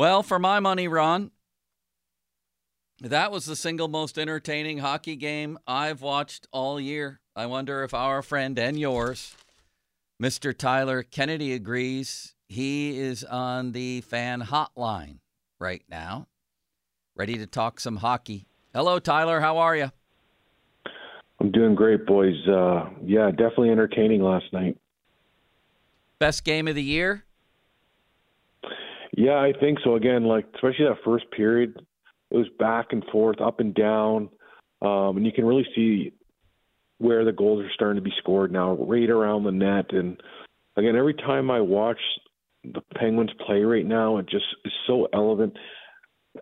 Well, for my money, Ron, that was the single most entertaining hockey game I've watched all year. I wonder if our friend and yours, Mr. Tyler Kennedy, agrees. He is on the fan hotline right now ready to talk some hockey. Hello, Tyler. How are you? I'm doing great, boys. Uh, yeah, definitely entertaining last night. Best game of the year? Yeah, I think so. Again, like especially that first period, it was back and forth, up and down, um, and you can really see where the goals are starting to be scored now, right around the net. And again, every time I watch the Penguins play right now, it just is so elegant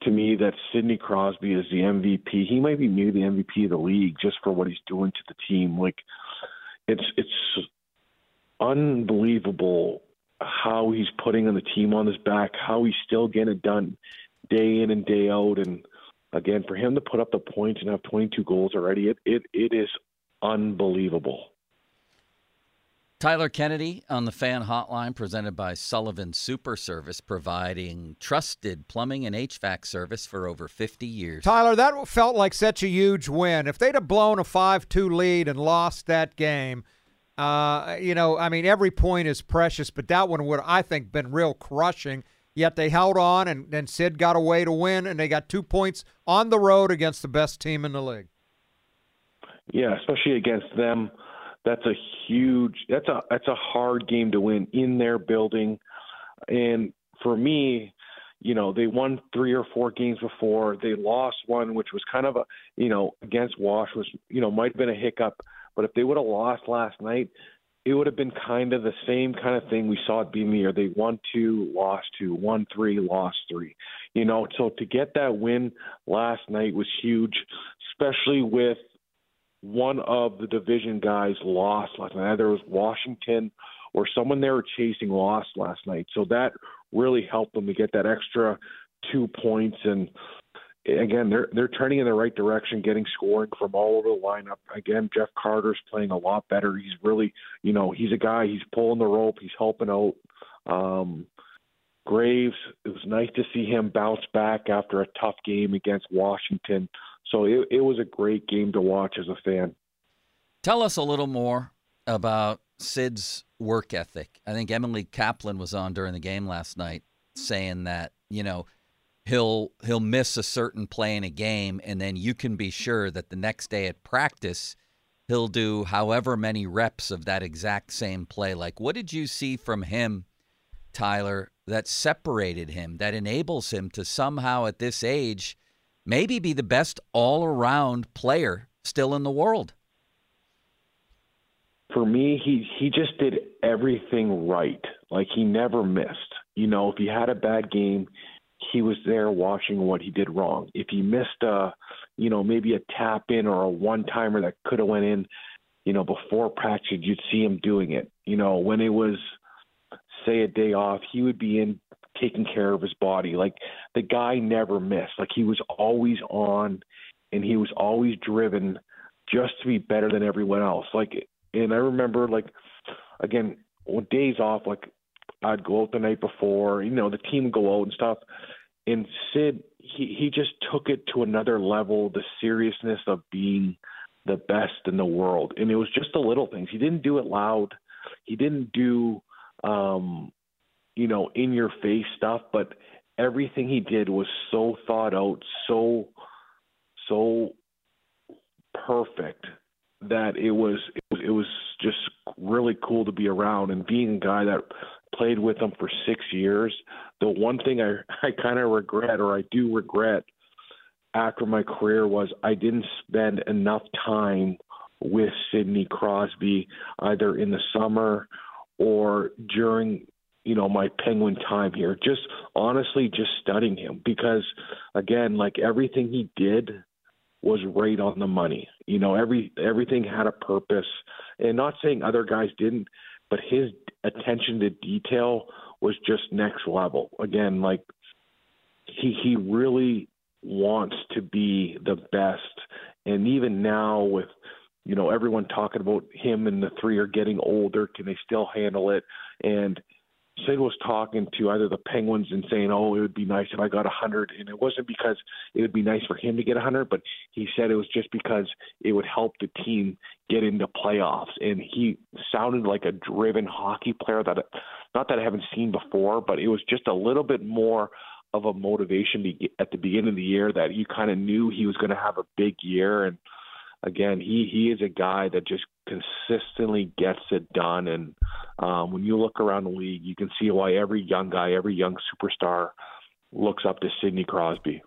to me that Sidney Crosby is the MVP. He might be maybe the MVP of the league just for what he's doing to the team. Like it's it's unbelievable how he's putting on the team on his back, how he's still getting it done day in and day out. And again, for him to put up the points and have 22 goals already, it it, it is unbelievable. Tyler Kennedy on the fan hotline presented by Sullivan Super Service, providing trusted plumbing and HVAC service for over 50 years. Tyler, that felt like such a huge win. If they'd have blown a 5 2 lead and lost that game, uh, you know, I mean, every point is precious, but that one would, I think, been real crushing. Yet they held on, and, and Sid got a way to win, and they got two points on the road against the best team in the league. Yeah, especially against them that's a huge that's a that's a hard game to win in their building and for me you know they won three or four games before they lost one which was kind of a you know against wash was you know might have been a hiccup but if they would have lost last night it would have been kind of the same kind of thing we saw at year they won two lost two won three lost three you know so to get that win last night was huge especially with one of the division guys lost last night. Either it was Washington or someone they were chasing lost last night. So that really helped them to get that extra two points. And again, they're they're turning in the right direction, getting scoring from all over the lineup. Again, Jeff Carter's playing a lot better. He's really, you know, he's a guy. He's pulling the rope. He's helping out. Um, Graves, it was nice to see him bounce back after a tough game against Washington. So it, it was a great game to watch as a fan. Tell us a little more about Sid's work ethic. I think Emily Kaplan was on during the game last night saying that, you know, he'll he'll miss a certain play in a game and then you can be sure that the next day at practice he'll do however many reps of that exact same play. Like what did you see from him, Tyler, that separated him, that enables him to somehow at this age maybe be the best all around player still in the world. For me, he he just did everything right. Like he never missed. You know, if he had a bad game, he was there watching what he did wrong. If he missed a, you know, maybe a tap in or a one timer that could have went in, you know, before practice, you'd see him doing it. You know, when it was say a day off, he would be in taking care of his body. Like the guy never missed. Like he was always on and he was always driven just to be better than everyone else. Like and I remember like again, on days off, like I'd go out the night before, you know, the team would go out and stuff. And Sid he he just took it to another level, the seriousness of being the best in the world. And it was just the little things. He didn't do it loud. He didn't do, um, you know, in your face stuff, but everything he did was so thought out, so, so perfect that it was it was, it was just really cool to be around and being a guy that played with him for six years. The one thing I I kind of regret or I do regret after my career was I didn't spend enough time with Sidney Crosby either in the summer or during you know my penguin time here. Just honestly just studying him because again like everything he did was right on the money. You know every everything had a purpose. And not saying other guys didn't but his attention to detail was just next level again like he he really wants to be the best. And even now, with you know everyone talking about him and the three are getting older, can they still handle it? And Sid was talking to either the Penguins and saying, "Oh, it would be nice if I got a hundred," and it wasn't because it would be nice for him to get a hundred, but he said it was just because it would help the team get into playoffs. And he sounded like a driven hockey player that, not that I haven't seen before, but it was just a little bit more of a motivation at the beginning of the year that you kind of knew he was going to have a big year and again he he is a guy that just consistently gets it done and um when you look around the league you can see why every young guy every young superstar looks up to Sidney Crosby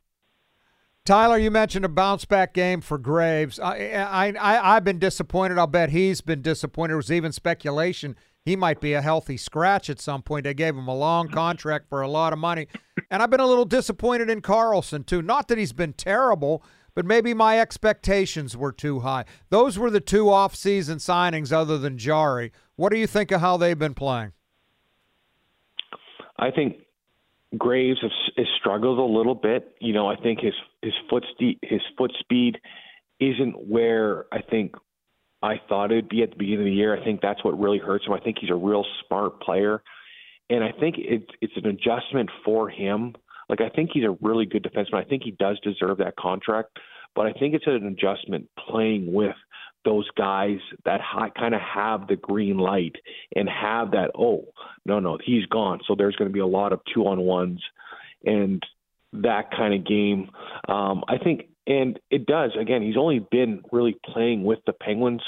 Tyler, you mentioned a bounce back game for Graves. I, I, I, I've been disappointed. I'll bet he's been disappointed. There was even speculation he might be a healthy scratch at some point. They gave him a long contract for a lot of money. And I've been a little disappointed in Karlsson, too. Not that he's been terrible, but maybe my expectations were too high. Those were the two off-season signings other than Jarry. What do you think of how they've been playing? I think Graves has, has struggled a little bit. You know, I think his his foot speed his foot speed isn't where I think I thought it'd be at the beginning of the year. I think that's what really hurts him. I think he's a real smart player, and I think it's it's an adjustment for him. Like I think he's a really good defenseman. I think he does deserve that contract, but I think it's an adjustment playing with those guys that ha- kind of have the green light and have that. Oh no, no, he's gone. So there's going to be a lot of two on ones and that kind of game. Um, I think and it does. Again, he's only been really playing with the Penguins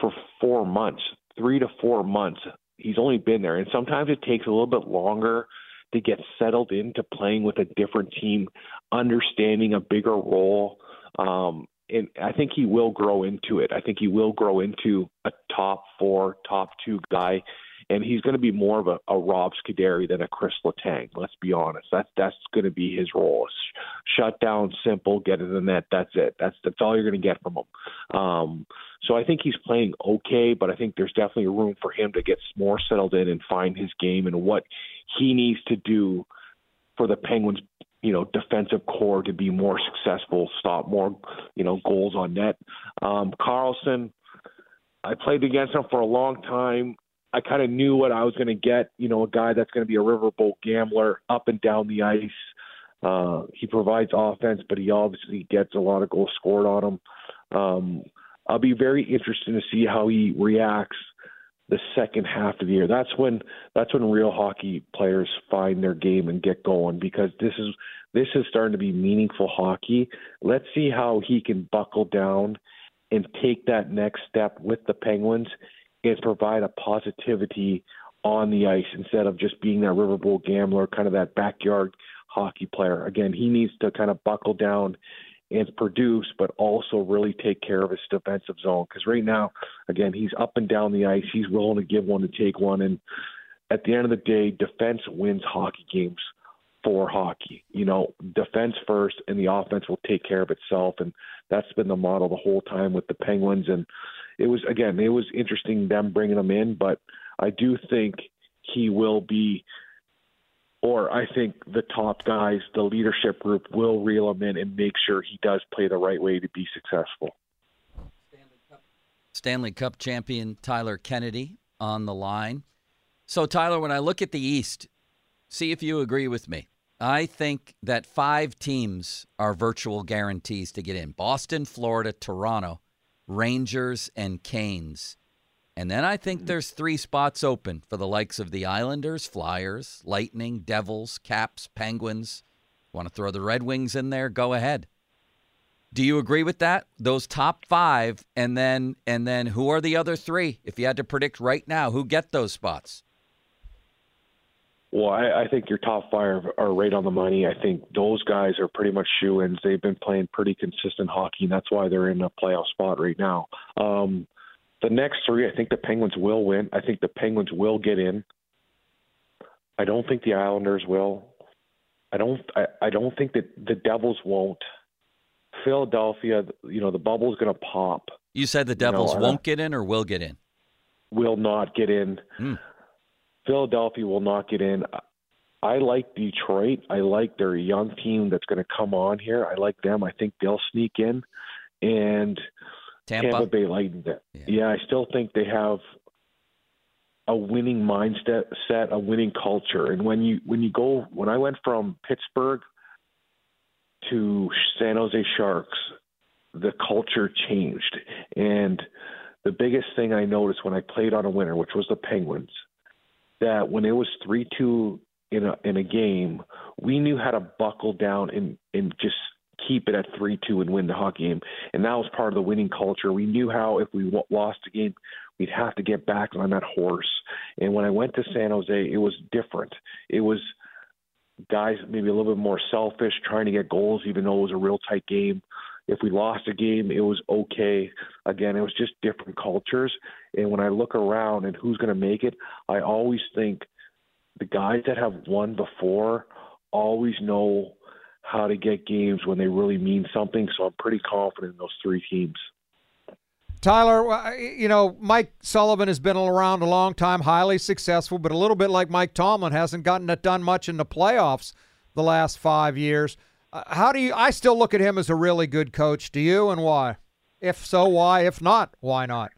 for four months, three to four months. He's only been there. And sometimes it takes a little bit longer to get settled into playing with a different team, understanding a bigger role. Um, and I think he will grow into it. I think he will grow into a top four, top two guy and he's going to be more of a, a Rob Scuderi than a Chris Letang. Let's be honest. That's that's going to be his role. Shut down, simple, get it in the net. That's it. That's that's all you're going to get from him. Um, so I think he's playing okay, but I think there's definitely room for him to get more settled in and find his game and what he needs to do for the Penguins you know defensive corps to be more successful, stop more you know goals on net. Um, Karlsson, I played against him for a long time. I kind of knew what I was going to get. You know, a guy that's going to be a riverboat gambler up and down the ice. Uh, he provides offense, but he obviously gets a lot of goals scored on him. Um, I'll be very interested to see how he reacts the second half of the year. That's when that's when real hockey players find their game and get going because this is this is starting to be meaningful hockey. Let's see how he can buckle down and take that next step with the Penguins and provide a positivity on the ice instead of just being that riverboat gambler, kind of that backyard hockey player. Again, he needs to kind of buckle down and produce, but also really take care of his defensive zone. Because right now, again, he's up and down the ice. He's willing to give one to take one. And at the end of the day, defense wins hockey games for hockey. You know, defense first, and the offense will take care of itself. And that's been the model the whole time with the Penguins. And it was again, it was interesting them bringing him in, but I do think he will be, or I think the top guys, the leadership group, will reel him in and make sure he does play the right way to be successful. Stanley Cup champion Tyler Kennedy on the line. So, Tyler, when I look at the East, see if you agree with me. I think that five teams are virtual guarantees to get in Boston, Florida, Toronto, Rangers, and Canes. And then I think there's three spots open for the likes of the Islanders, Flyers, Lightning, Devils, Caps, Penguins. Want to throw the Red Wings in there? Go ahead. Do you agree with that? Those top five, and then and then who are the other three? If you had to predict right now, who get those spots? Well, I, I think your top five are right on the money. I think those guys are pretty much shoe ins. They've been playing pretty consistent hockey, and that's why they're in a playoff spot right now. Um, the next three, I think the Penguins will win. I think the Penguins will get in. I don't think the Islanders will. I don't. I, I don't think that the Devils won't. Philadelphia, you know, the bubble's going to pop. You said the Devils you know, won't get in or will get in. Will not get in. Hmm. Philadelphia will not get in. I like Detroit. I like their young team that's going to come on here. I like them. I think they'll sneak in. And Tampa, Tampa Bay Lightning. Yeah. Yeah. I still think they have a winning mindset, set a winning culture. And when you when you go when I went from Pittsburgh to San Jose Sharks, the culture changed. And the biggest thing I noticed when I played on a winner, which was the Penguins, that when it was three two in a in a game, we knew how to buckle down and and just keep it at three two and win the hockey game, and that was part of the winning culture. We knew how if we w- lost a game, we'd have to get back on that horse. And when I went to San Jose, it was different. It was guys maybe a little bit more selfish, trying to get goals, even though it was a real tight game. If we lost a game, it was okay. Again, it was just different cultures. And when I look around and who's going to make it, I always think the guys that have won before always know how to get games when they really mean something. So I'm pretty confident in those three teams. Tyler, you know, Mike Sullivan has been around a long time, highly successful, but a little bit like Mike Tomlin, hasn't gotten it done much in the playoffs the last five years. Uh, how do you? I still look at him as a really good coach. Do you, and why? If so, why? If not, why not?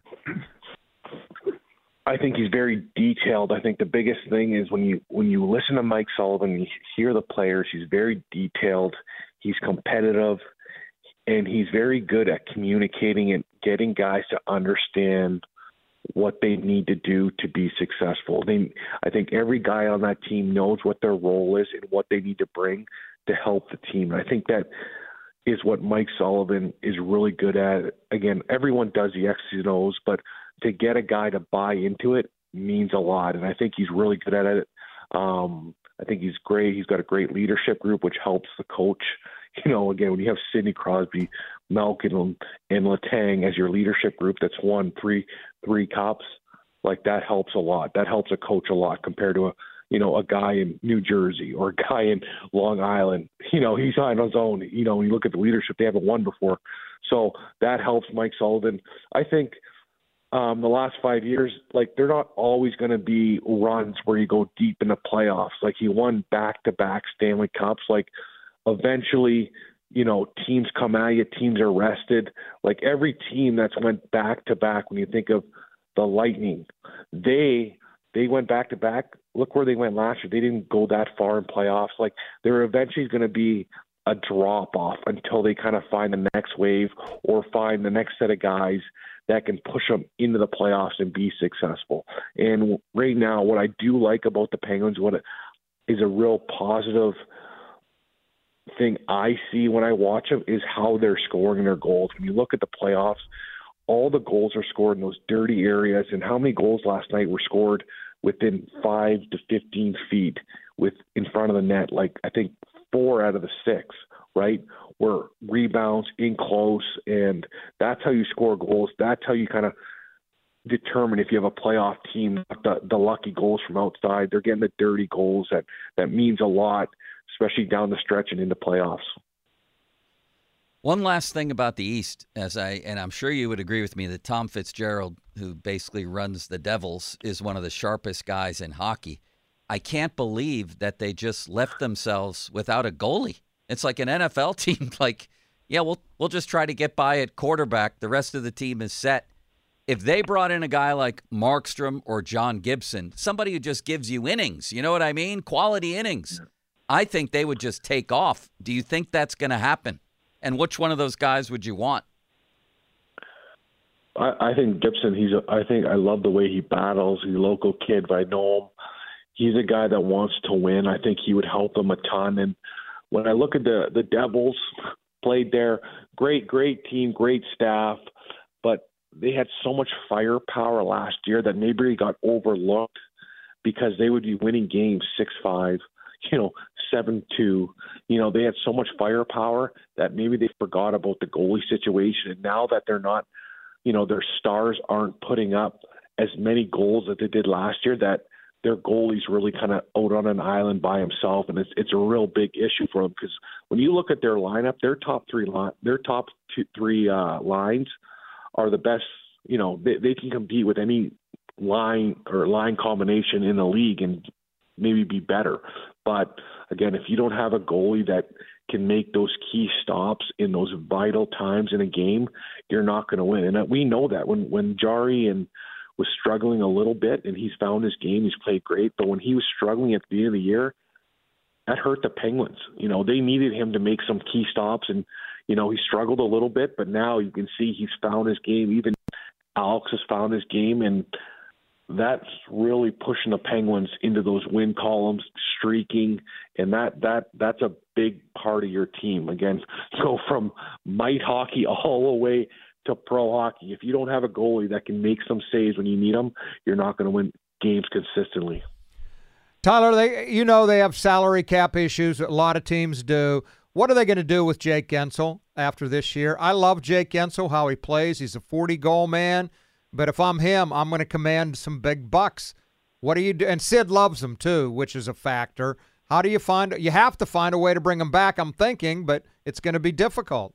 I think he's very detailed. I think the biggest thing is when you when you listen to Mike Sullivan, you hear the players. He's very detailed. He's competitive, and he's very good at communicating and getting guys to understand what they need to do to be successful. They, I think every guy on that team knows what their role is and what they need to bring to help the team. And I think that is what Mike Sullivan is really good at. Again, everyone does the X's and O's, but to get a guy to buy into it means a lot, and I think he's really good at it. Um, I think he's great. He's got a great leadership group, which helps the coach. You know, again, when you have Sidney Crosby, Malkin, and Letang as your leadership group, that's won three three cups. Like that helps a lot. That helps a coach a lot compared to a you know a guy in New Jersey or a guy in Long Island. You know, he's on his own. You know, when you look at the leadership, they haven't won before, so that helps Mike Sullivan. I think um, the last five years, like they're not always going to be runs where you go deep in the playoffs. Like he won back to back Stanley Cups. Like eventually, you know, teams come at you, teams are rested. Like every team that's went back to back, when you think of the Lightning, they they went back to back. Look where they went last year. They didn't go that far in playoffs. Like they're eventually going to be a drop off until they kind of find the next wave or find the next set of guys that can push them into the playoffs and be successful. And right now, what I do like about the Penguins, what is a real positive thing I see when I watch them is how they're scoring their goals. When you look at the playoffs, all the goals are scored in those dirty areas, and how many goals last night were scored within five to fifteen feet with in front of the net? Like I think four out of the six, right? Were rebounds in close, and that's how you score goals. That's how you kind of determine if you have a playoff team. The, the lucky goals from outside, they're getting the dirty goals that that means a lot, especially down the stretch and into playoffs. One last thing about the East, as I and I'm sure you would agree with me that Tom Fitzgerald, who basically runs the Devils, is one of the sharpest guys in hockey. I can't believe that they just left themselves without a goalie. It's like an NFL team. Like, yeah, we'll we'll just try to get by at quarterback. The rest of the team is set. If they brought in a guy like Markstrom or John Gibson, somebody who just gives you innings, you know what I mean? Quality innings. I think they would just take off. Do you think that's going to happen? And which one of those guys would you want? I, I think Gibson. He's. A, I think I love the way he battles. He's a local kid, but I know him. He's a guy that wants to win. I think he would help them a ton. And when I look at the the Devils, played there, great, great team, great staff, but they had so much firepower last year that maybe got overlooked because they would be winning games six five, you know, seven two. You know, they had so much firepower that maybe they forgot about the goalie situation. And now that they're not, you know, their stars aren't putting up as many goals that they did last year, that their goalie's really kind of out on an island by himself, and it's it's a real big issue for them because when you look at their lineup, their top three line, their top two, three uh, lines are the best. You know, they they can compete with any line or line combination in the league and maybe be better. But again, if you don't have a goalie that can make those key stops in those vital times in a game, you're not going to win. And we know that when when Jarry and was struggling a little bit, and he's found his game. He's played great, but when he was struggling at the beginning of the year, that hurt the Penguins. You know, they needed him to make some key stops, and you know he struggled a little bit, but now you can see he's found his game. Even Alex has found his game, and that's really pushing the Penguins into those win columns, streaking, and that that that's a big part of your team. Again, go from mite hockey all the way to pro hockey. If you don't have a goalie that can make some saves when you need them, you're not going to win games consistently. Tyler, they you know they have salary cap issues. A lot of teams do. What are they going to do with Jake Guentzel after this year? I love Jake Guentzel, how he plays. He's a 40 goal man. But if I'm him, I'm going to command some big bucks. What do you do? And Sid loves him too, which is a factor. How do you find? You have to find a way to bring him back. I'm thinking, but it's going to be difficult.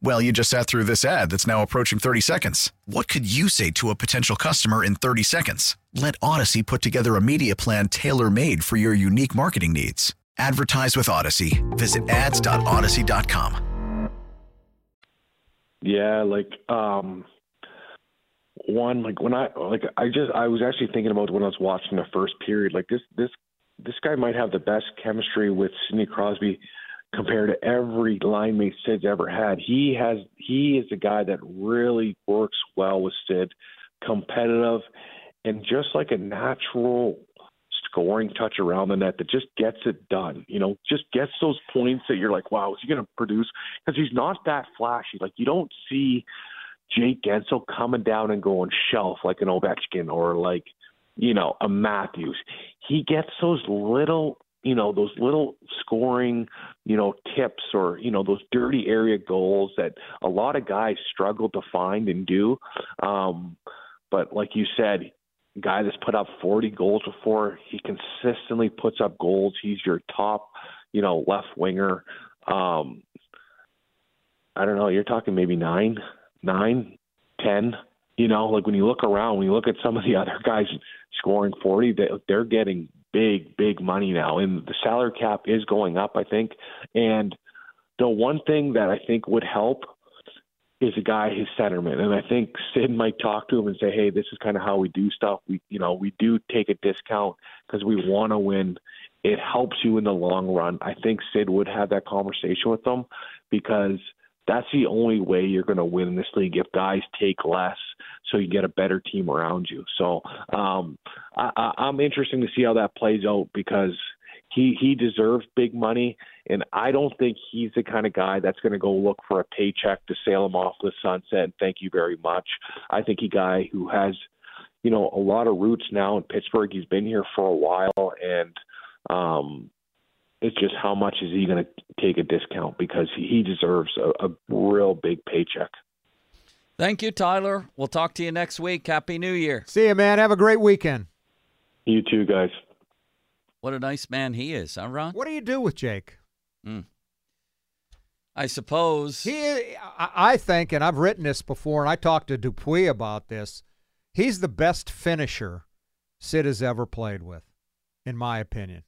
Well, you just sat through this ad that's now approaching 30 seconds. What could you say to a potential customer in 30 seconds? Let Audacy put together a media plan tailor made for your unique marketing needs. Advertise with Audacy. Visit ads.audacy.com. Yeah, like um one like when I like I just I was actually thinking about when I was watching the first period like this this this guy might have the best chemistry with Sidney Crosby compared to every line mate Sid's ever had. He has he is a guy that really works well with Sid, competitive, and just like a natural scoring touch around the net that just gets it done. You know, just gets those points that you're like, wow, is he going to produce? Because he's not that flashy. Like you don't see Jake Guentzel coming down and going shelf like an Ovechkin or like you know a Matthews. He gets those little you know those little scoring you know tips or you know those dirty area goals that a lot of guys struggle to find and do. Um but like you said guy that's put up 40 goals before he consistently puts up goals. He's your top you know left winger. Um i don't know you're talking maybe nine nine ten you know like when you look around when you look at some of the other guys scoring 40 they, they're getting big, big money now, and the salary cap is going up, I think. And the one thing that I think would help is a guy his centerman, and I think Sid might talk to him and say, "Hey, this is kind of how we do stuff. We, you know, we do take a discount because we want to win." it helps you in the long run. I think Sid would have that conversation with them because that's the only way you're going to win this league if guys take less so you get a better team around you. So um, I, I, I'm interested to see how that plays out because he he deserves big money, and I don't think he's the kind of guy that's going to go look for a paycheck to sail him off the sunset. And thank you very much. I think a guy who has you know a lot of roots now in Pittsburgh. He's been here for a while, and um, it's just how much is he going to take a discount because he deserves a, a real big paycheck. Thank you, Tyler. We'll talk to you next week. Happy New Year. See you, man. Have a great weekend. You too, guys. What a nice man he is, huh, Ron? What do you do with Jake? Mm. I suppose he. I think, and I've written this before, and I talked to Dupuis about this. He's the best finisher Sid has ever played with, in my opinion.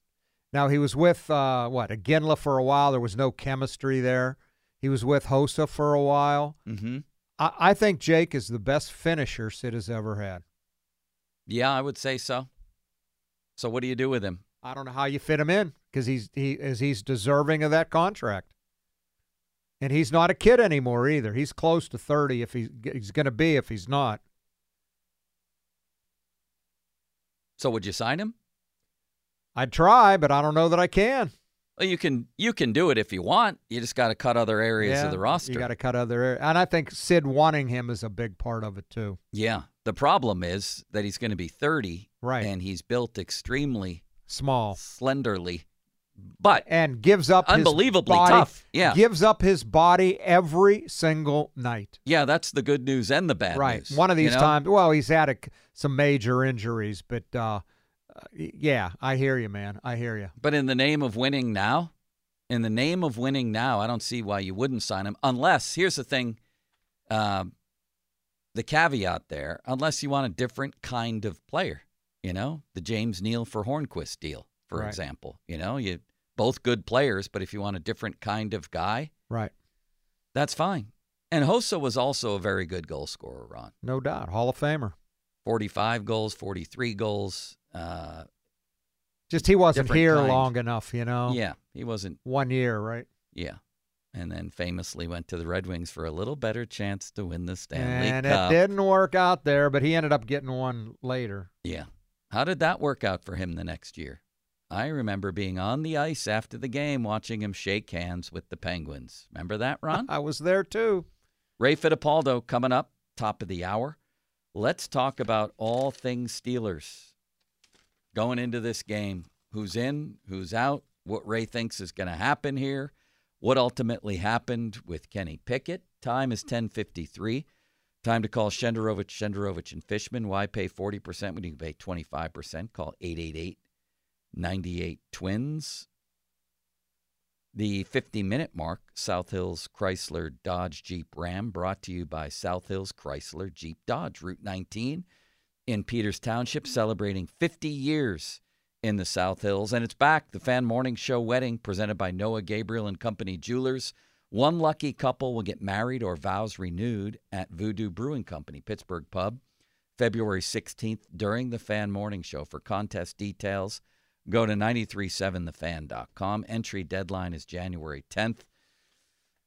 Now he was with uh, what Iginla for a while. There was no chemistry there. He was with Hossa for a while. Mm-hmm. I, I think Jake is the best finisher Sid has ever had. Yeah, I would say so. So what do you do with him? I don't know how you fit him in because he's he is he's deserving of that contract, and he's not a kid anymore either. He's close to thirty if he's he's going to be if he's not. So would you sign him? I'd try, but I don't know that I can. Well, you can you can do it if you want. You just got to cut other areas yeah, of the roster. You got to cut other areas, and I think Sid wanting him is a big part of it too. Yeah, the problem is that he's going to be thirty, right? And he's built extremely small, slenderly, but and gives up unbelievably body, tough. Yeah, gives up his body every single night. Yeah, that's the good news and the bad right. news. One of these you know? times, well, he's had a, some major injuries, but uh, uh, yeah, I hear you, man. I hear you. But in the name of winning now, in the name of winning now, I don't see why you wouldn't sign him. Unless here's the thing, uh, the caveat there, unless you want a different kind of player. You know, the James Neal for Hornqvist deal, for right. example. You know, you both good players, but if you want a different kind of guy, right, that's fine. And Hossa was also a very good goal scorer, Ron. No doubt, Hall of Famer. Forty-five goals, forty-three goals. Uh, Just he wasn't here long enough, you know. Yeah, he wasn't one year, right? Yeah, and then famously went to the Red Wings for a little better chance to win the Stanley and Cup. it didn't work out there, but he ended up getting one later. Yeah. How did that work out for him the next year? I remember being on the ice after the game watching him shake hands with the Penguins. Remember that, Ron? I was there too. Ray Fittipaldo coming up, top of the hour. Let's talk about all things Steelers going into this game. Who's in, who's out, what Ray thinks is going to happen here, what ultimately happened with Kenny Pickett. Time is 1053. Time to call Shenderovich, Shenderovich, and Fishman. Why pay 40% when you can pay 25%? Call 888 98 Twins. The 50 minute mark, South Hills Chrysler Dodge Jeep Ram, brought to you by South Hills Chrysler Jeep Dodge, Route 19 in Peters Township, celebrating 50 years in the South Hills. And it's back, the Fan Morning Show wedding presented by Noah Gabriel and Company Jewelers. One lucky couple will get married or vows renewed at Voodoo Brewing Company, Pittsburgh Pub, February 16th during the Fan Morning Show. For contest details, go to 937thefan.com. Entry deadline is January 10th.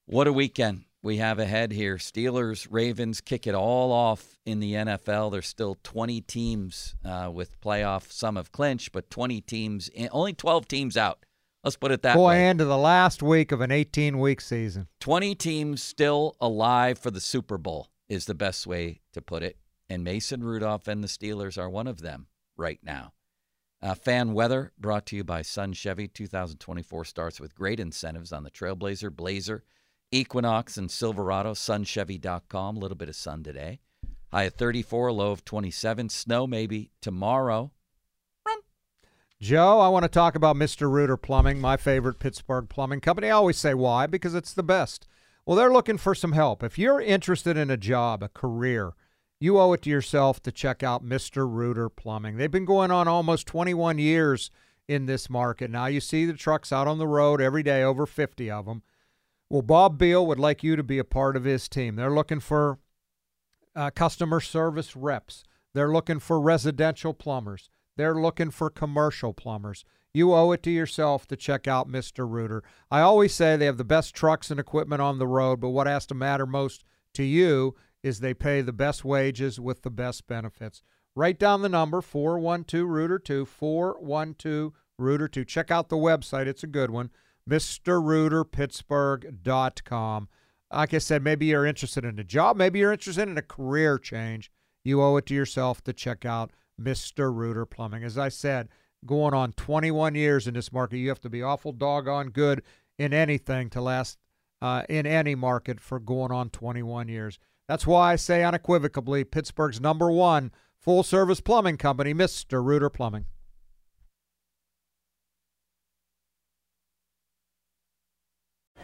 What a weekend we have ahead here. Steelers, Ravens kick it all off in the NFL. There's still 20 teams uh, with playoff. Some have clinched, but 20 teams, in, only 12 teams out. Let's put it that Boy, way. Boy, into the last week of an 18 week season. 20 teams still alive for the Super Bowl is the best way to put it. And Mason Rudolph and the Steelers are one of them right now. Uh, fan weather brought to you by Sun Chevy. 2024 starts with great incentives on the Trailblazer, Blazer, Equinox, and Silverado. SunChevy.com. A little bit of sun today. High of 34, low of 27. Snow maybe tomorrow. Joe, I want to talk about Mr. Rooter Plumbing, my favorite Pittsburgh plumbing company. I always say why, because it's the best. Well, they're looking for some help. If you're interested in a job, a career, you owe it to yourself to check out Mr. Rooter Plumbing. They've been going on almost 21 years in this market. Now you see the trucks out on the road every day, over 50 of them. Well, Bob Beal would like you to be a part of his team. They're looking for uh, customer service reps. They're looking for residential plumbers. They're looking for commercial plumbers. You owe it to yourself to check out Mr. Rooter. I always say they have the best trucks and equipment on the road, but what has to matter most to you is they pay the best wages with the best benefits. Write down the number 412 Rooter 2 412 Rooter 2. Check out the website, it's a good one. MrRooterPittsburgh.com. Like I said, maybe you're interested in a job, maybe you're interested in a career change. You owe it to yourself to check out Mr. Rooter Plumbing. As I said, going on 21 years in this market, you have to be awful doggone good in anything to last uh, in any market for going on 21 years. That's why I say unequivocally Pittsburgh's number one full service plumbing company, Mr. Rooter Plumbing.